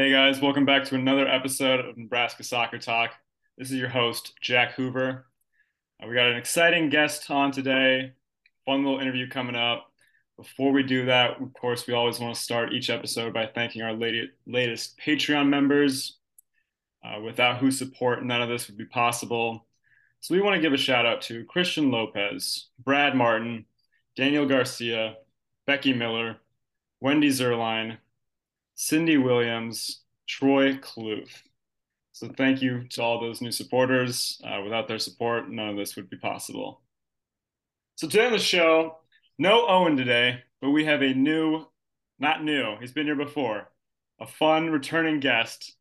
Hey guys, welcome back to another episode of Nebraska Soccer Talk. This is your host, Jack Hoover. Uh, we got an exciting guest on today, fun little interview coming up. Before we do that, of course, we always want to start each episode by thanking our latest Patreon members, uh, without whose support, none of this would be possible. So we want to give a shout out to Christian Lopez, Brad Martin, Daniel Garcia, Becky Miller, Wendy Zerline, Cindy Williams, Troy Kloof. So thank you to all those new supporters. Uh, without their support, none of this would be possible. So today on the show, no Owen today, but we have a new, not new, he's been here before, a fun returning guest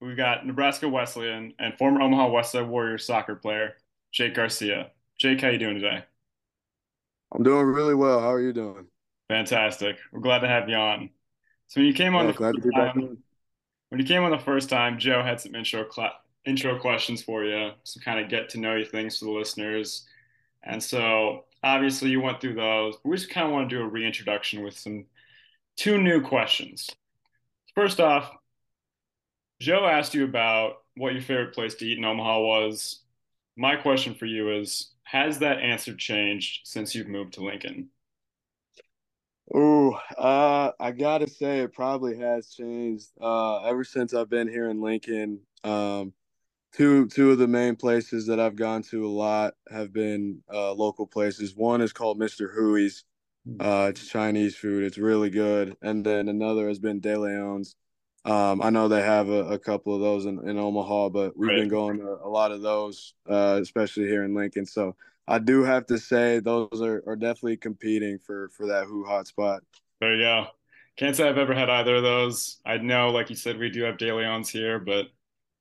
We've got Nebraska Wesleyan and former Omaha Westside Warriors soccer player Jake Garcia. Jake, how you doing today? I'm doing really well. How are you doing? Fantastic. We're glad to have you on. So when you came on yeah, the glad to be back when you came on the first time, Joe had some intro cl- intro questions for you, some kind of get to know you things for the listeners. And so obviously you went through those, but we just kind of want to do a reintroduction with some two new questions. First off, Joe asked you about what your favorite place to eat in Omaha was. My question for you is Has that answer changed since you've moved to Lincoln? Oh, uh, I gotta say it probably has changed. Uh, ever since I've been here in Lincoln, um, two two of the main places that I've gone to a lot have been uh, local places. One is called Mr. Hui's. Uh, it's Chinese food. It's really good. And then another has been De Leon's. Um, I know they have a, a, couple of those in, in Omaha, but we've right. been going to a lot of those, uh, especially here in Lincoln. So I do have to say those are, are definitely competing for for that Who hot spot. There you go. Can't say I've ever had either of those. I know, like you said, we do have De Leon's here, but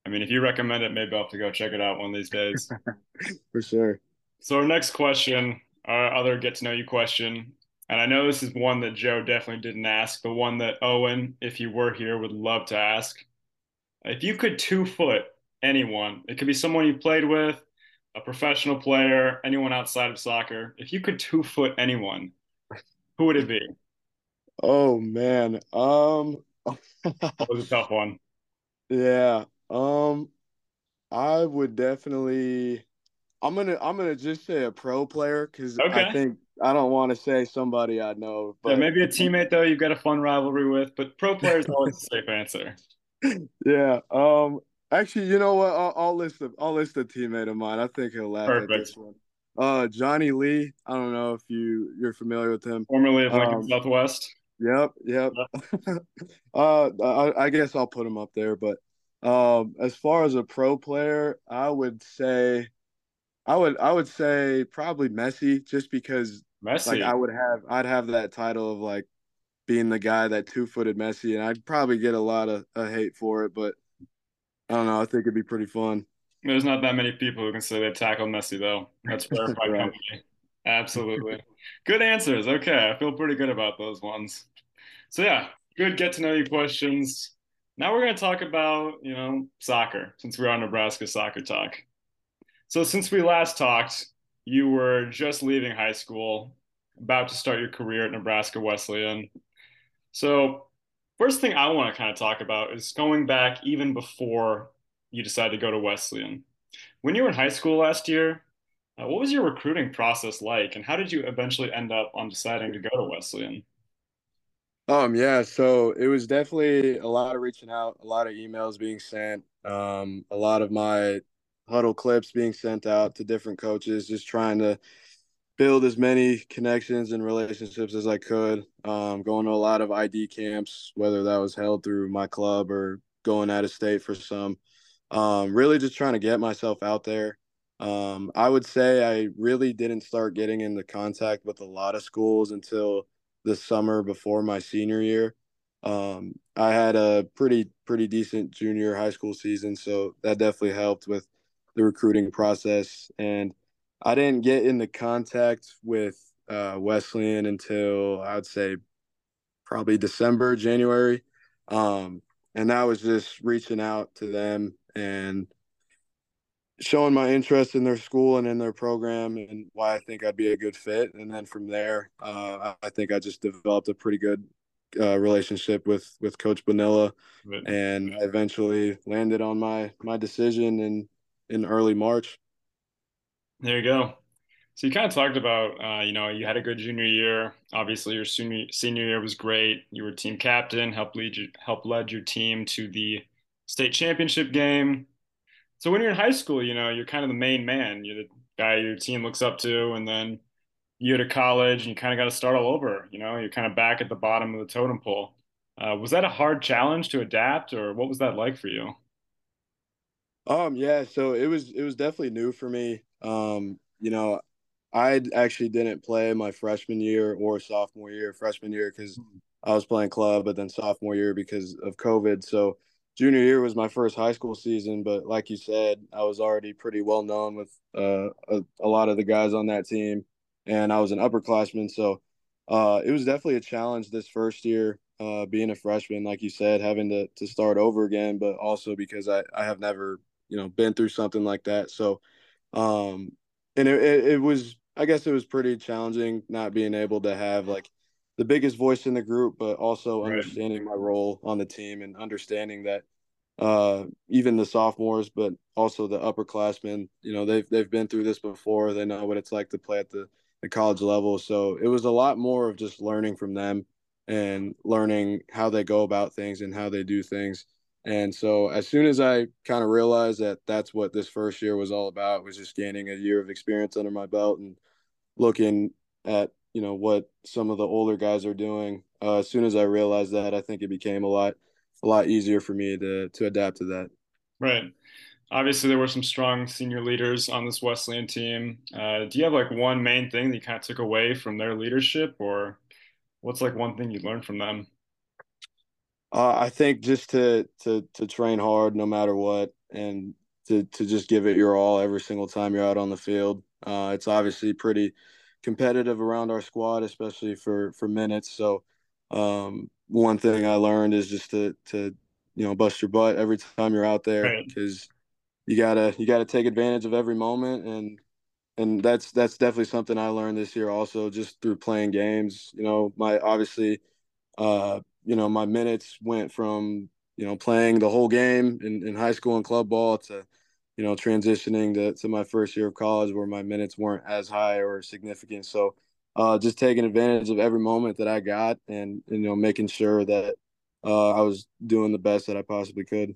I mean, if you recommend it, maybe I'll have to go check it out one of these days. for sure. So our next question, our other get to know you question, and I know this is one that Joe definitely didn't ask, but one that Owen, if you were here, would love to ask. If you could two foot anyone, it could be someone you played with, a professional player, anyone outside of soccer. If you could two foot anyone, who would it be? Oh man, um, that was a tough one. Yeah, um, I would definitely. I'm gonna I'm gonna just say a pro player because okay. I think I don't want to say somebody I know, but yeah, maybe a teammate though you've got a fun rivalry with. But pro players always a safe answer. Yeah. Um. Actually, you know what? I'll, I'll, list a I'll list a teammate of mine. I think he'll laugh Perfect. at this one. Uh, Johnny Lee. I don't know if you you're familiar with him. Formerly of Lincoln um, Southwest. Yep. Yep. uh, I, I guess I'll put him up there. But um, as far as a pro player, I would say. I would I would say probably Messi just because Messi. Like I would have, I'd have that title of like being the guy that two footed Messi, and I'd probably get a lot of, of hate for it, but I don't know. I think it'd be pretty fun. There's not that many people who can say they've tackled Messi, though. That's verified right. company. Absolutely. good answers. Okay. I feel pretty good about those ones. So, yeah, good get to know you questions. Now we're going to talk about, you know, soccer since we're on Nebraska Soccer Talk. So, since we last talked, you were just leaving high school, about to start your career at Nebraska Wesleyan. So, first thing I want to kind of talk about is going back even before you decided to go to Wesleyan. When you were in high school last year, uh, what was your recruiting process like, and how did you eventually end up on deciding to go to Wesleyan? Um, yeah, so it was definitely a lot of reaching out, a lot of emails being sent, um, a lot of my Hudl clips being sent out to different coaches, just trying to build as many connections and relationships as I could. Um, going to a lot of ID camps, whether that was held through my club or going out of state for some. Um, really just trying to get myself out there. Um, I would say I really didn't start getting into contact with a lot of schools until the summer before my senior year. Um, I had a pretty pretty decent junior high school season, so that definitely helped with the recruiting process. And I didn't get into contact with uh, Wesleyan until I'd say probably December, January. Um, and that was just reaching out to them and showing my interest in their school and in their program and why I think I'd be a good fit. And then from there, uh, I think I just developed a pretty good uh, relationship with with Coach Bonilla, right. and I eventually landed on my my decision in in early March. There you go. So you kind of talked about, uh, you know, you had a good junior year. Obviously, your senior senior year was great. You were team captain, helped lead you, helped led your team to the state championship game. So when you're in high school, you know, you're kind of the main man. You're the guy your team looks up to, and then you go to college and you kind of got to start all over. You know, you're kind of back at the bottom of the totem pole. Uh, was that a hard challenge to adapt, or what was that like for you? Um, yeah, so it was it was definitely new for me. Um, you know, I actually didn't play my freshman year or sophomore year. Freshman year because hmm. I was playing club, but then sophomore year because of COVID. So junior year was my first high school season, but like you said, I was already pretty well known with uh, a, a, lot of the guys on that team, and I was an upperclassman. So uh, it was definitely a challenge this first year, uh, being a freshman, like you said, having to to start over again, but also because I I have never you know been through something like that. So um, and it, it, it was I guess it was pretty challenging not being able to have like the biggest voice in the group, but also right. understanding my role on the team and understanding that uh, even the sophomores, but also the upperclassmen, you know, they've they've been through this before. They know what it's like to play at the, the college level. So it was a lot more of just learning from them and learning how they go about things and how they do things. And so as soon as I kind of realized that that's what this first year was all about, was just gaining a year of experience under my belt and looking at you know what some of the older guys are doing. Uh, as soon as I realized that, I think it became a lot a lot easier for me to to adapt to that. Right. Obviously, there were some strong senior leaders on this Wesleyan team. Uh, do you have like one main thing that you kind of took away from their leadership, or what's like one thing you learned from them? Uh, I think just to to to train hard no matter what, and to to just give it your all every single time you're out on the field. Uh, it's obviously pretty competitive around our squad, especially for for minutes. So um, one thing I learned is just to to you know bust your butt every time you're out there because right. you gotta you gotta take advantage of every moment and and that's that's definitely something I learned this year also just through playing games. You know, my obviously uh, you know my minutes went from you know playing the whole game in, in high school and club ball to you know, transitioning to, to my first year of college where my minutes weren't as high or significant. So uh, just taking advantage of every moment that I got and, you know, making sure that uh, I was doing the best that I possibly could.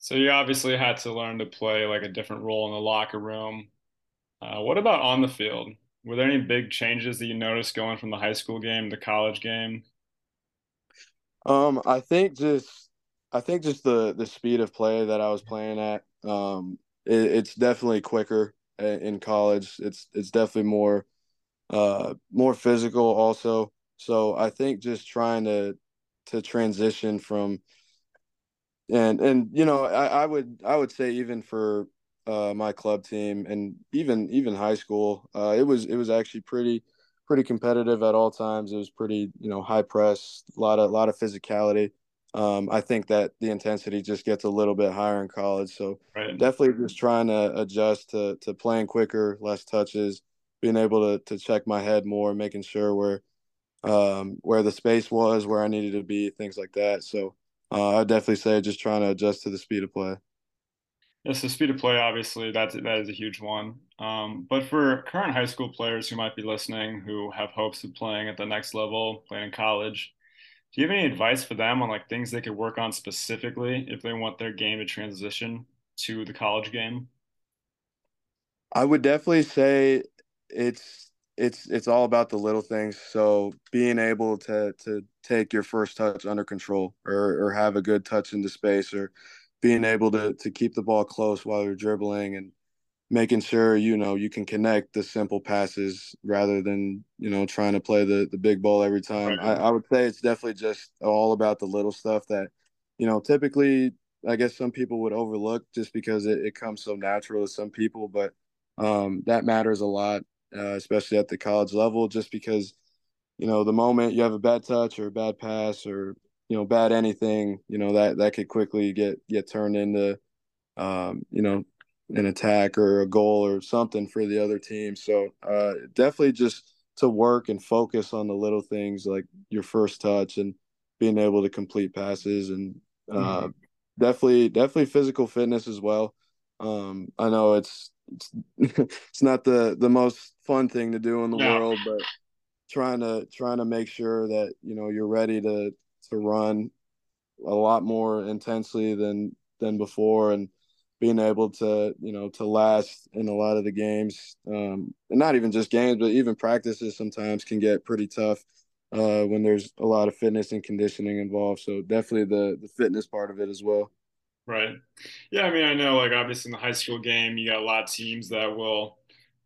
So you obviously had to learn to play like a different role in the locker room. Uh, what about on the field? Were there any big changes that you noticed going from the high school game to college game? Um, I think just I think just the the speed of play that I was playing at um, it, it's definitely quicker in college. It's it's definitely more uh, more physical also. So I think just trying to to transition from and and you know I, I would I would say even for uh, my club team and even even high school uh, it was it was actually pretty pretty competitive at all times. It was pretty you know high press, a lot of a lot of physicality um, I think that the intensity just gets a little bit higher in college. So right. definitely just trying to adjust to to playing quicker, less touches, being able to to check my head more, making sure where um, where the space was, where I needed to be, things like that. So uh, I definitely say just trying to adjust to the speed of play. Yes, the speed of play, obviously, that's that is a huge one. Um, but for current high school players who might be listening, who have hopes of playing at the next level, playing in college, do you have any advice for them on like things they could work on specifically if they want their game to transition to the college game? I would definitely say it's it's it's all about the little things. So being able to to take your first touch under control or or have a good touch into space or being able to to keep the ball close while you're dribbling and making sure you know you can connect the simple passes rather than you know trying to play the the big ball every time. I, I would say it's definitely just all about the little stuff that you know typically I guess some people would overlook just because it, it comes so natural to some people, but um, that matters a lot, uh, especially at the college level, just because you know the moment you have a bad touch or a bad pass or you know bad anything, you know that that could quickly get get turned into um, you know an attack or a goal or something for the other team. So uh, definitely just to work and focus on the little things like your first touch and being able to complete passes and uh, mm-hmm. definitely definitely physical fitness as well. Um, I know it's it's, it's not the the most fun thing to do in the world, but trying to trying to make sure that you know you're ready to to run a lot more intensely than than before and being able to you know to last in a lot of the games um, and not even just games but even practices sometimes can get pretty tough uh, when there's a lot of fitness and conditioning involved. So definitely the the fitness part of it as well. Right. Yeah i mean i know like obviously in the high school game you got a lot of teams that will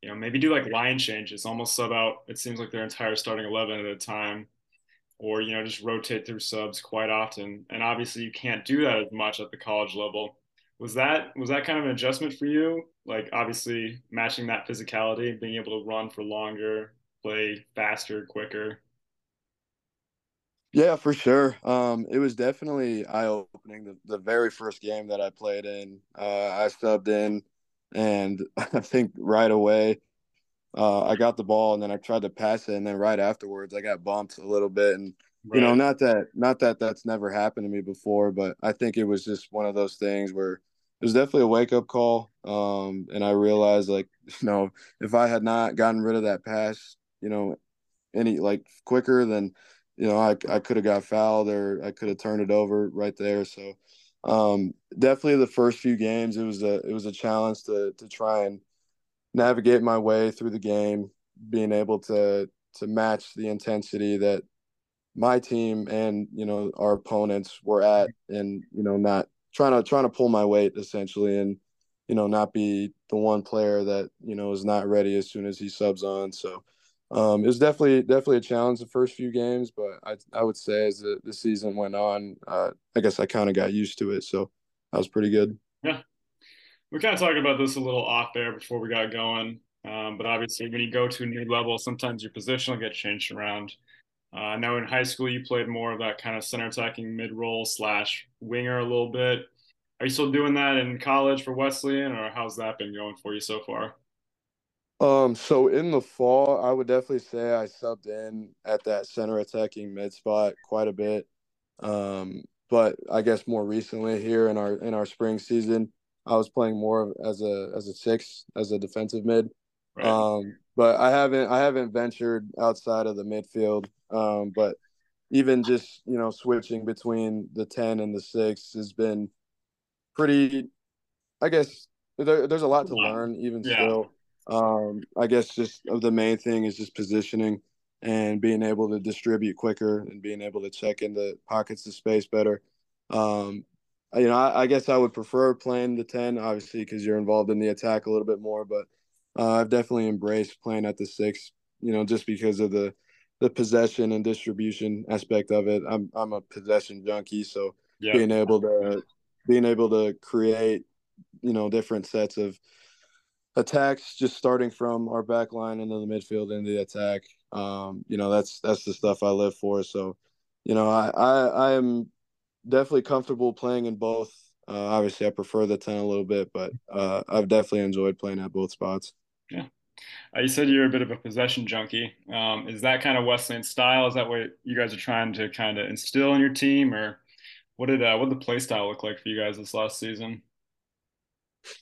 you know maybe do like line changes almost sub out it seems like their entire starting 11 at a time or you know just rotate through subs quite often. And obviously you can't do that as much at the college level was that was that kind of an adjustment for you? Like obviously matching that physicality being able to run for longer play faster quicker. Yeah for sure. Um, it was definitely eye-opening the, the very first game that i played in. Uh, i subbed in and i think right away uh, I got the ball and then I tried to pass it, and then right afterwards I got bumped a little bit, and right. you know, not that not that that's never happened to me before, but I think it was just one of those things where it was definitely a wake up call, um, and I realized like you know if I had not gotten rid of that pass, you know, any like quicker, then you know I I could have got fouled or I could have turned it over right there, so. Um, definitely the first few games, it was a it was a challenge to to try and navigate my way through the game, being able to to match the intensity that my team and you know our opponents were at, and you know not trying to trying to pull my weight essentially, and you know not be the one player that you know is not ready as soon as he subs on. So um, it was definitely definitely a challenge the first few games, but I I would say as the, the season went on, uh, I guess I kind of got used to it, so that was pretty good. Yeah, we kind of talked about this a little off there before we got going. Um, but obviously, when you go to a new level, sometimes your position will get changed around. Uh, I know in high school you played more of that kind of center attacking mid role slash winger a little bit. Are you still doing that in college for Wesleyan, or how's that been going for you so far? Um, so in the fall, I would definitely say I subbed in at that center attacking mid spot quite a bit. Um, but I guess more recently here in our in our spring season, I was playing more as a as a six as a defensive mid. Right. Um, but I haven't I haven't ventured outside of the midfield. Um, but even just you know switching between the ten and the six has been pretty. I guess there, there's a lot to learn even yeah. still. Um, I guess just the main thing is just positioning and being able to distribute quicker and being able to check into pockets of space better. Um, you know, I, I, guess I would prefer playing the 10, obviously, because you're involved in the attack a little bit more. But uh, I've definitely embraced playing at the six, you know, just because of the the possession and distribution aspect of it. I'm I'm a possession junkie, so yeah. being able to being able to create, you know, different sets of attacks, just starting from our back line into the midfield into the attack. Um, you know, that's that's the stuff I live for. So, you know, I I, I am definitely comfortable playing in both. Uh, obviously, I prefer the 10 a little bit, but uh, I've definitely enjoyed playing at both spots. Yeah. Uh, you said you're a bit of a possession junkie. Um, is that kind of Wesleyan style? Is that what you guys are trying to kind of instill in your team, or what did uh, what did the play style look like for you guys this last season?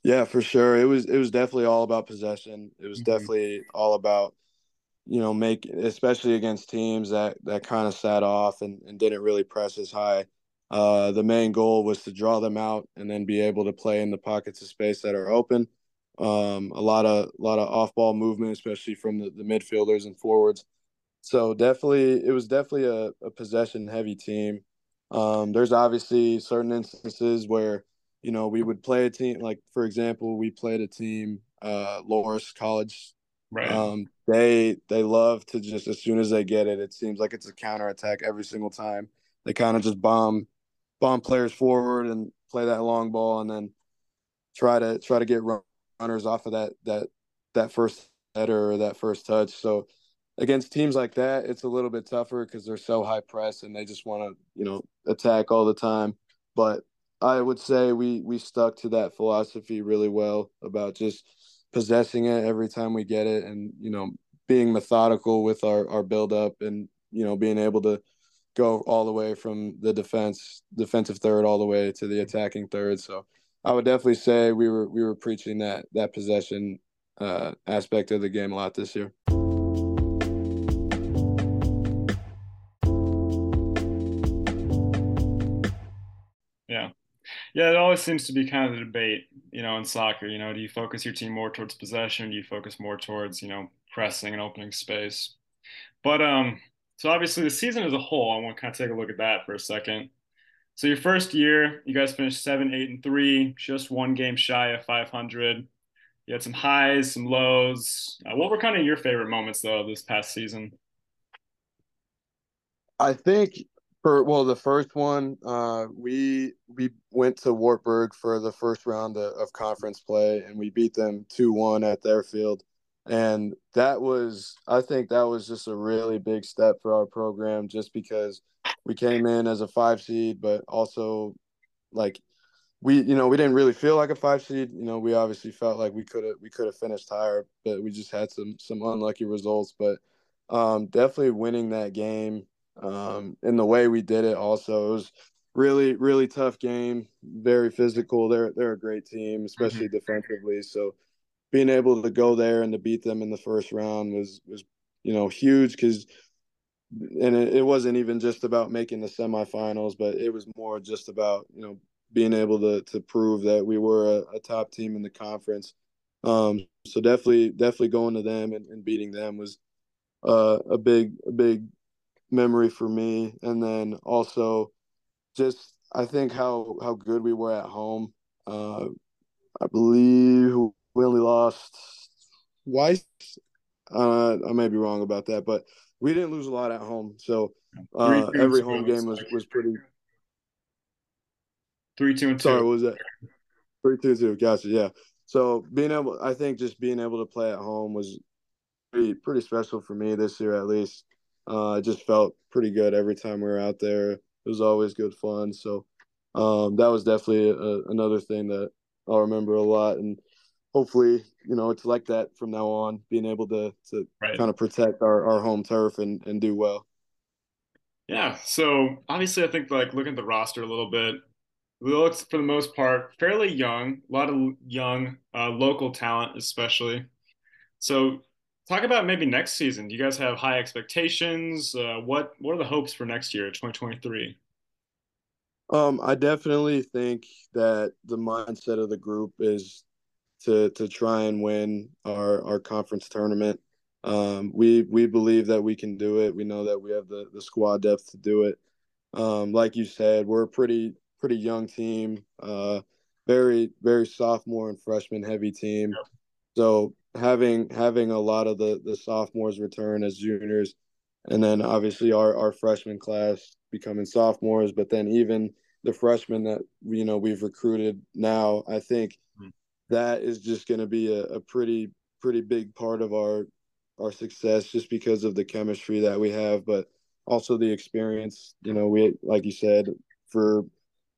Yeah, for sure. It was it was definitely all about possession. It was mm-hmm. definitely all about you know make especially against teams that that kind of sat off and, and didn't really press as high. Uh, the main goal was to draw them out and then be able to play in the pockets of space that are open. Um, a lot of a lot of off ball movement, especially from the, the midfielders and forwards. So definitely, it was definitely a, a possession heavy team. Um, there's obviously certain instances where you know we would play a team like for example we played a team uh Loras College. Right. Um, they they love to just as soon as they get it, it seems like it's a counter attack every single time. They kind of just bomb bomb players forward and play that long ball and then try to try to get runners off of that that that first header or that first touch. So against teams like that, it's a little bit tougher because they're so high press and they just want to you know attack all the time. But I would say we we stuck to that philosophy really well about just possessing it every time we get it and you know being methodical with our our build up and you know being able to go all the way from the defense defensive third all the way to the attacking third. So I would definitely say we were we were preaching that that possession uh, aspect of the game a lot this year. Yeah. Yeah, it always seems to be kind of the debate, you know, in soccer. You know, do you focus your team more towards possession? Do you focus more towards, you know, pressing and opening space? But um, so obviously the season as a whole, I want to kind of take a look at that for a second. So your first year, you guys finished seven, eight, and three, just one game shy of 500. You had some highs, some lows. Uh, what were kind of your favorite moments though this past season? I think for well, the first one, uh, we we went to Wartburg for the first round of, of conference play, and we beat them two one at their field, and that was I think that was just a really big step for our program, just because we came in as a five seed, but also like we you know we didn't really feel like a five seed. You know we obviously felt like we could have we could have finished higher, but we just had some some unlucky results. But um, definitely winning that game um, and the way we did it also it was really really tough game, very physical. They're they're a great team, especially mm-hmm. defensively. So being able to go there and to beat them in the first round was was you know huge because and it, it wasn't even just about making the semifinals, but it was more just about you know being able to to prove that we were a, a top team in the conference. Um, so definitely, definitely going to them and, and beating them was uh, a big, a big memory for me. And then also, just I think how how good we were at home. Uh, I believe we only lost twice. Uh, I may be wrong about that, but we didn't lose a lot at home. So uh, every home game was was pretty Three, two, and two. Sorry, what was that? Three, two, two. Gotcha. Yeah. So being able, I think just being able to play at home was pretty pretty special for me this year at least. Uh, I just felt pretty good every time we were out there. It was always good fun. So um, that was definitely a, another thing that I'll remember a lot. And hopefully, you know, it's like that from now on, being able to to right. kind of protect our, our home turf and, and do well. Yeah. So obviously, I think like looking at the roster a little bit, looks for the most part fairly young, a lot of young uh, local talent, especially. So, talk about maybe next season. Do you guys have high expectations? Uh, what What are the hopes for next year, 2023? Um, I definitely think that the mindset of the group is to to try and win our our conference tournament. Um, we we believe that we can do it. We know that we have the the squad depth to do it. Um, like you said, we're a pretty pretty young team, uh, very very sophomore and freshman heavy team. Yep. So having having a lot of the the sophomores return as juniors, and then obviously our our freshman class becoming sophomores, but then even the freshmen that you know we've recruited now, I think mm-hmm. That is just going to be a, a pretty pretty big part of our our success just because of the chemistry that we have, but also the experience. You know, we like you said for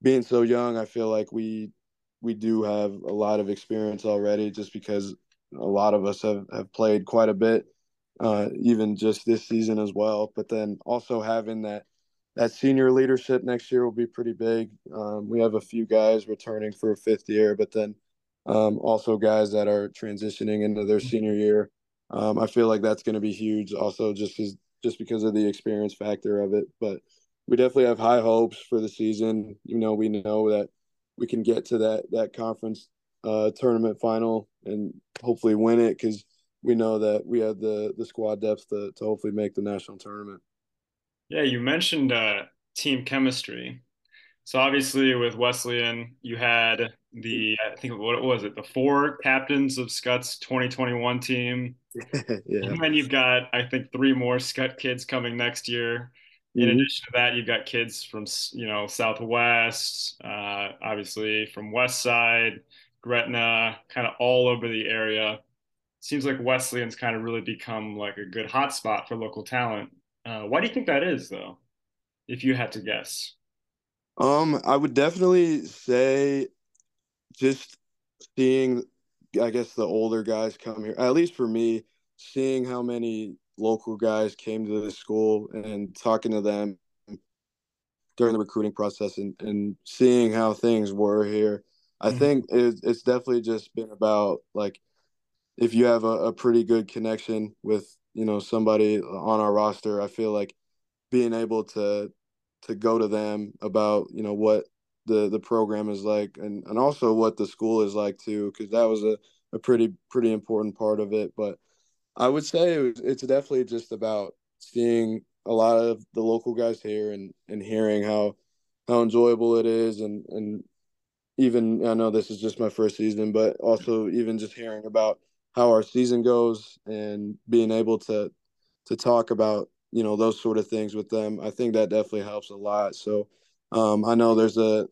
being so young, I feel like we we do have a lot of experience already, just because a lot of us have have played quite a bit, uh, even just this season as well. But then also having that that senior leadership next year will be pretty big. Um, we have a few guys returning for a fifth year, but then um, also guys that are transitioning into their senior year. Um, I feel like that's going to be huge. Also, just because just because of the experience factor of it, but we definitely have high hopes for the season. You know, we know that we can get to that that conference uh, tournament final and hopefully win it because we know that we have the the squad depth to to hopefully make the national tournament. Yeah, you mentioned uh, team chemistry. So obviously with Wesleyan, you had the I think what was it the four captains of Skutt's 2021 team. yeah. And then you've got I think three more Scott kids coming next year. In mm-hmm. addition to that, you've got kids from you know Southwest, uh, obviously from West Side, Gretna, kind of all over the area. Seems like Wesleyan's kind of really become like a good hotspot for local talent. Uh, why do you think that is, though? If you had to guess. Um, I would definitely say just seeing, I guess, the older guys come here. At least for me, seeing how many local guys came to the school and talking to them during the recruiting process and, and seeing how things were here. I mm-hmm. think it, it's definitely just been about like if you have a, a pretty good connection with you know somebody on our roster, I feel like being able to to go to them about you know what the the program is like and and also what the school is like too because that was a, a pretty pretty important part of it but i would say it was, it's definitely just about seeing a lot of the local guys here and and hearing how how enjoyable it is and and even i know this is just my first season but also even just hearing about how our season goes and being able to to talk about you know those sort of things with them i think that definitely helps a lot so um, i know there's a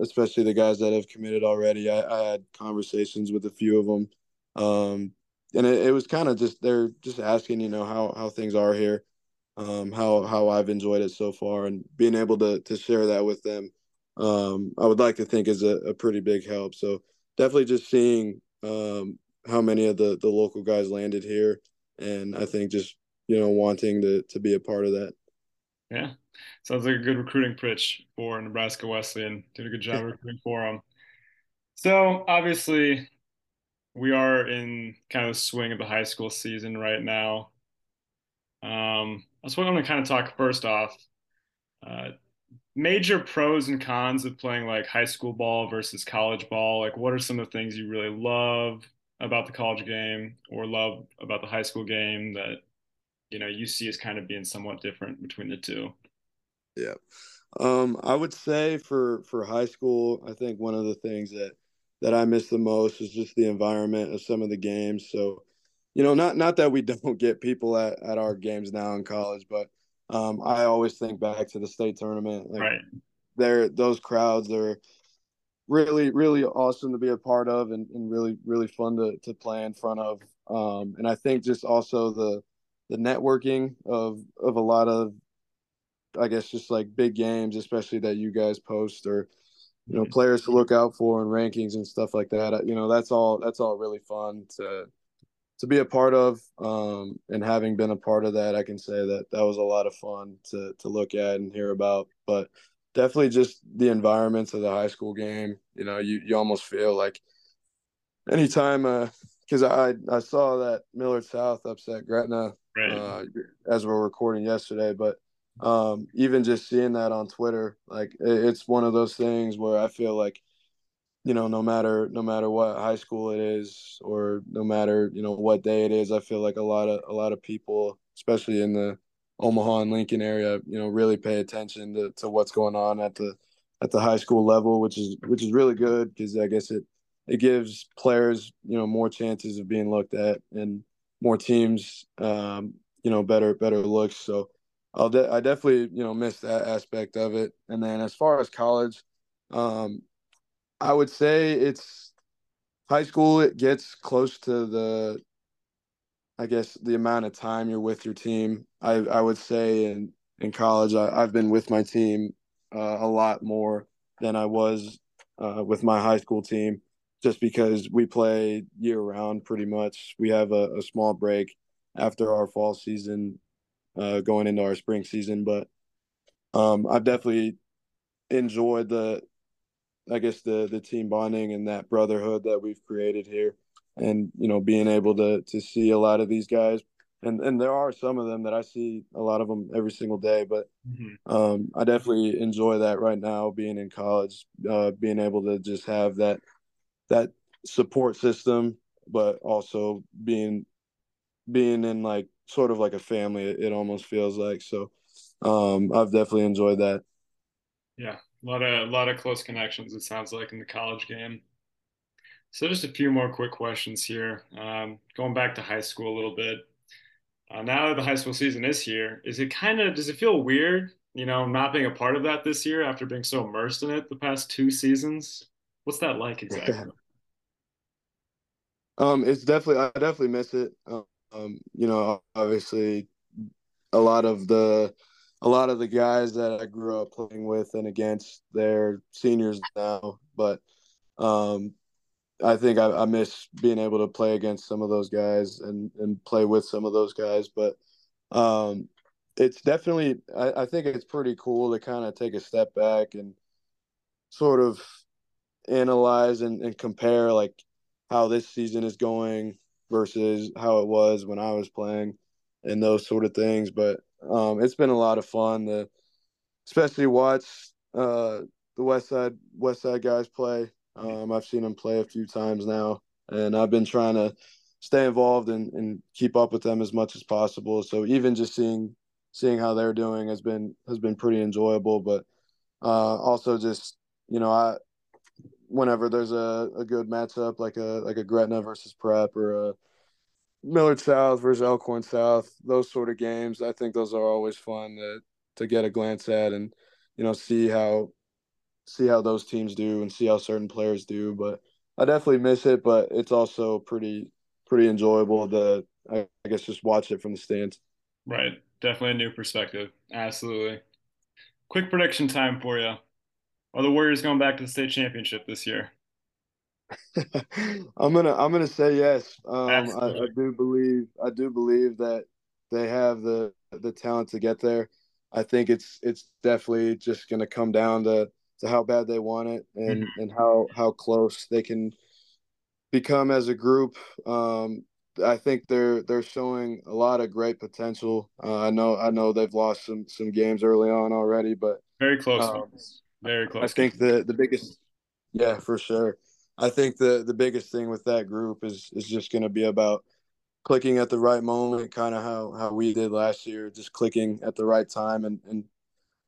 especially the guys that have committed already. I, I had conversations with a few of them um, and it, it was kind of just they're just asking you know how how things are here um, how how i've enjoyed it so far and being able to to share that with them um, i would like to think is a, a pretty big help. So definitely just seeing um, how many of the the local guys landed here and i think just you know, wanting to to be a part of that. Yeah, sounds like a good recruiting pitch for Nebraska Wesleyan. Did a good job recruiting for them. So obviously, we are in kind of the swing of the high school season right now. Um, that's what I'm going to kind of talk first off. Uh, major pros and cons of playing like high school ball versus college ball. Like, what are some of the things you really love about the college game or love about the high school game that you know you see as kind of being somewhat different between the two. Yeah. Um, i would say for for high school i think one of the things that that i miss the most is just the environment of some of the games. So you know not not that we don't get people at, at our games now in college but um, i always think back to the state tournament. Like right. there those crowds are really really awesome to be a part of and, and really really fun to, to play in front of. Um, and i think just also the the networking of of a lot of I guess just like big games, especially that you guys post or you know players to look out for and rankings and stuff like that. You know that's all that's all really fun to to be a part of. Um, and having been a part of that, I can say that that was a lot of fun to to look at and hear about. But definitely just the environments of the high school game. You know, you you almost feel like anytime because uh, I I saw that Millard South upset Gretna right. uh, as we're recording yesterday. But um, even just seeing that on Twitter, like it, it's one of those things where I feel like, you know, no matter no matter what high school it is, or no matter you know what day it is, I feel like a lot of a lot of people, especially in the Omaha and Lincoln area, you know, really pay attention to, to what's going on at the at the high school level, which is which is really good because I guess it it gives players you know more chances of being looked at and more teams, um, you know, better better looks. So I'll de- I definitely you know miss that aspect of it. And then as far as college, um, I would say it's high school. It gets close to the, I guess, the amount of time you're with your team. I I would say in in college, I, have been with my team uh, a lot more than I was uh, with my high school team just because we play year round pretty much. We have a, a small break after our fall season, uh, going into our spring season. But um, I've definitely enjoyed the, I guess the the team bonding and that brotherhood that we've created here, and you know being able to to see a lot of these guys. And, and there are some of them that I see a lot of them every single day, but mm-hmm. um, I definitely enjoy that right now being in college, uh, being able to just have that that support system, but also being being in like sort of like a family. It, almost feels like so. Um, I've definitely enjoyed that. Yeah, a lot of a lot of close connections. It sounds like in the college game. So just a few more quick questions here. Um, going back to high school a little bit. Uh, now that the high school season is here, is it kind of does it feel weird, you know, not being a part of that this year after being so immersed in it the past two seasons? What's that like exactly? um, it's definitely I definitely miss it. Um, you know, obviously, a lot of the a lot of the guys that I grew up playing with and against, they're seniors now. But um, I think I, I, miss being able to play against some of those guys and and play with some of those guys. But um, it's definitely I, I think it's pretty cool to kind of take a step back and sort of analyze and, and compare like how this season is going versus how it was when I was playing and those sort of things. But um, it's been a lot of fun to especially watch uh, the West Side West Side guys play. Um, I've seen them play a few times now, and I've been trying to stay involved and, and keep up with them as much as possible. So even just seeing seeing how they're doing has been has been pretty enjoyable. But uh, also just you know I whenever there's a, a good matchup like a like a Gretna versus Prep or a Millard South versus Elkhorn South, those sort of games, I think those are always fun to to get a glance at and you know see how see how those teams do and see how certain players do. But I definitely miss it, but it's also pretty pretty enjoyable to I guess just watch it from the stands. Right. Definitely a new perspective. Absolutely. Quick prediction time for you. Are the Warriors going back to the state championship this year? I'm gonna I'm gonna say yes. Um, I, I, do believe I do believe that they have the the talent to get there. I think it's it's definitely just gonna come down to to how bad they want it and mm-hmm. and how how close they can become as a group. Um, I think they're they're showing a lot of great potential. Uh, I know I know they've lost some some games early on already, but very close. Um, very close. I think the the biggest, yeah, for sure. I think the the biggest thing with that group is is just going to be about clicking at the right moment, kind of how how we did last year, just clicking at the right time and and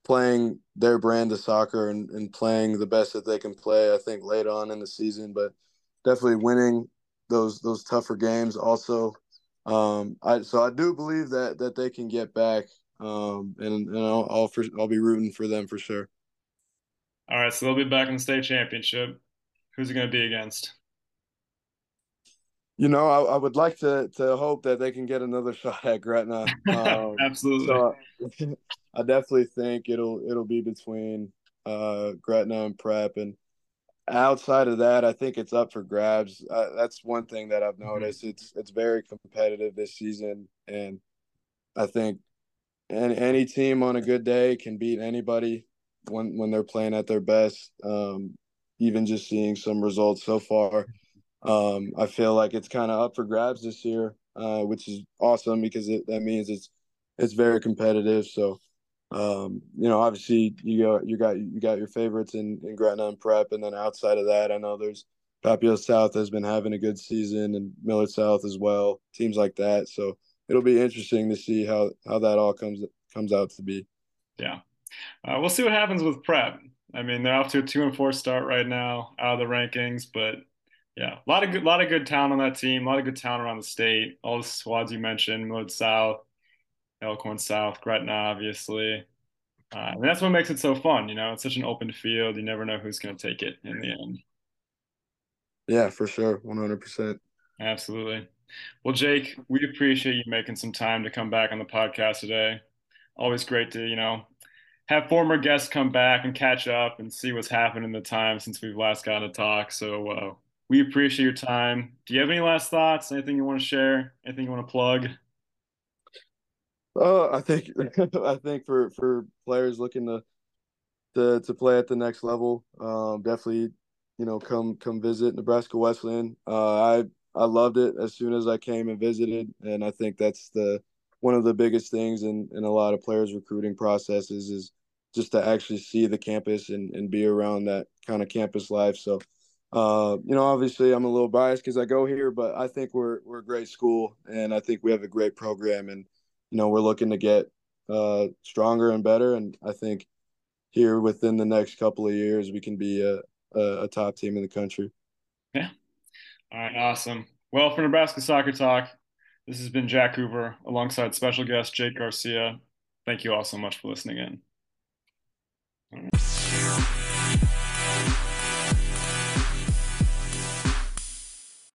playing their brand of soccer and, and playing the best that they can play. I think late on in the season, but definitely winning those those tougher games also. Um, I so I do believe that that they can get back, um, and and I'll I'll, for, I'll be rooting for them for sure. All right, so they'll be back in the state championship. Who's it going to be against? You know, I, I, would like to to hope that they can get another shot at Gretna. Um, Absolutely. So I definitely think it'll it'll be between uh, Gretna and Prep, and outside of that, I think it's up for grabs. Uh, that's one thing that I've mm-hmm. noticed. Mm-hmm. It's it's very competitive this season, and I think any any team on a good day can beat anybody when when they're playing at their best. Um, even just seeing some results so far, um, I feel like it's kind of up for grabs this year, uh, which is awesome because it, that means it's it's very competitive. So um, you know, obviously you got you got you got your favorites in, in Gretna and Prep, and then outside of that, I know there's Papio South has been having a good season, and Millard South as well. Teams like that, so it'll be interesting to see how how that all comes comes out to be. Yeah, uh, we'll see what happens with Prep. I mean, they're off to a two and four start right now, out of the rankings, but yeah, a lot of good, lot of good talent on that team, a lot of good talent around the state. All the squads you mentioned, Millard South, Elkhorn South, Gretna, obviously. Uh, and that's what makes it so fun. You know, it's such an open field. You never know who's going to take it in the end. Yeah, for sure. 100%. Absolutely. Well, Jake, we appreciate you making some time to come back on the podcast today. Always great to, you know, have former guests come back and catch up and see what's happened in the time since we've last gotten to talk. So uh, we appreciate your time. Do you have any last thoughts? Anything you want to share? Anything you want to plug? Oh, I think I think for for players looking to to to play at the next level, um, definitely you know come come visit Nebraska Wesleyan. Uh, I I loved it as soon as I came and visited, and I think that's the one of the biggest things in in a lot of players recruiting processes is just to actually see the campus and and be around that kind of campus life. So. Uh, you know, obviously, I'm a little biased because I go here, but I think we're we're a great school, and I think we have a great program, and you know, we're looking to get uh, stronger and better. And I think here within the next couple of years, we can be a, a, a top team in the country. Yeah. All right. Awesome. Well, for Nebraska Soccer Talk, this has been Jack Hoover alongside special guest Jake Garcia. Thank you all so much for listening in.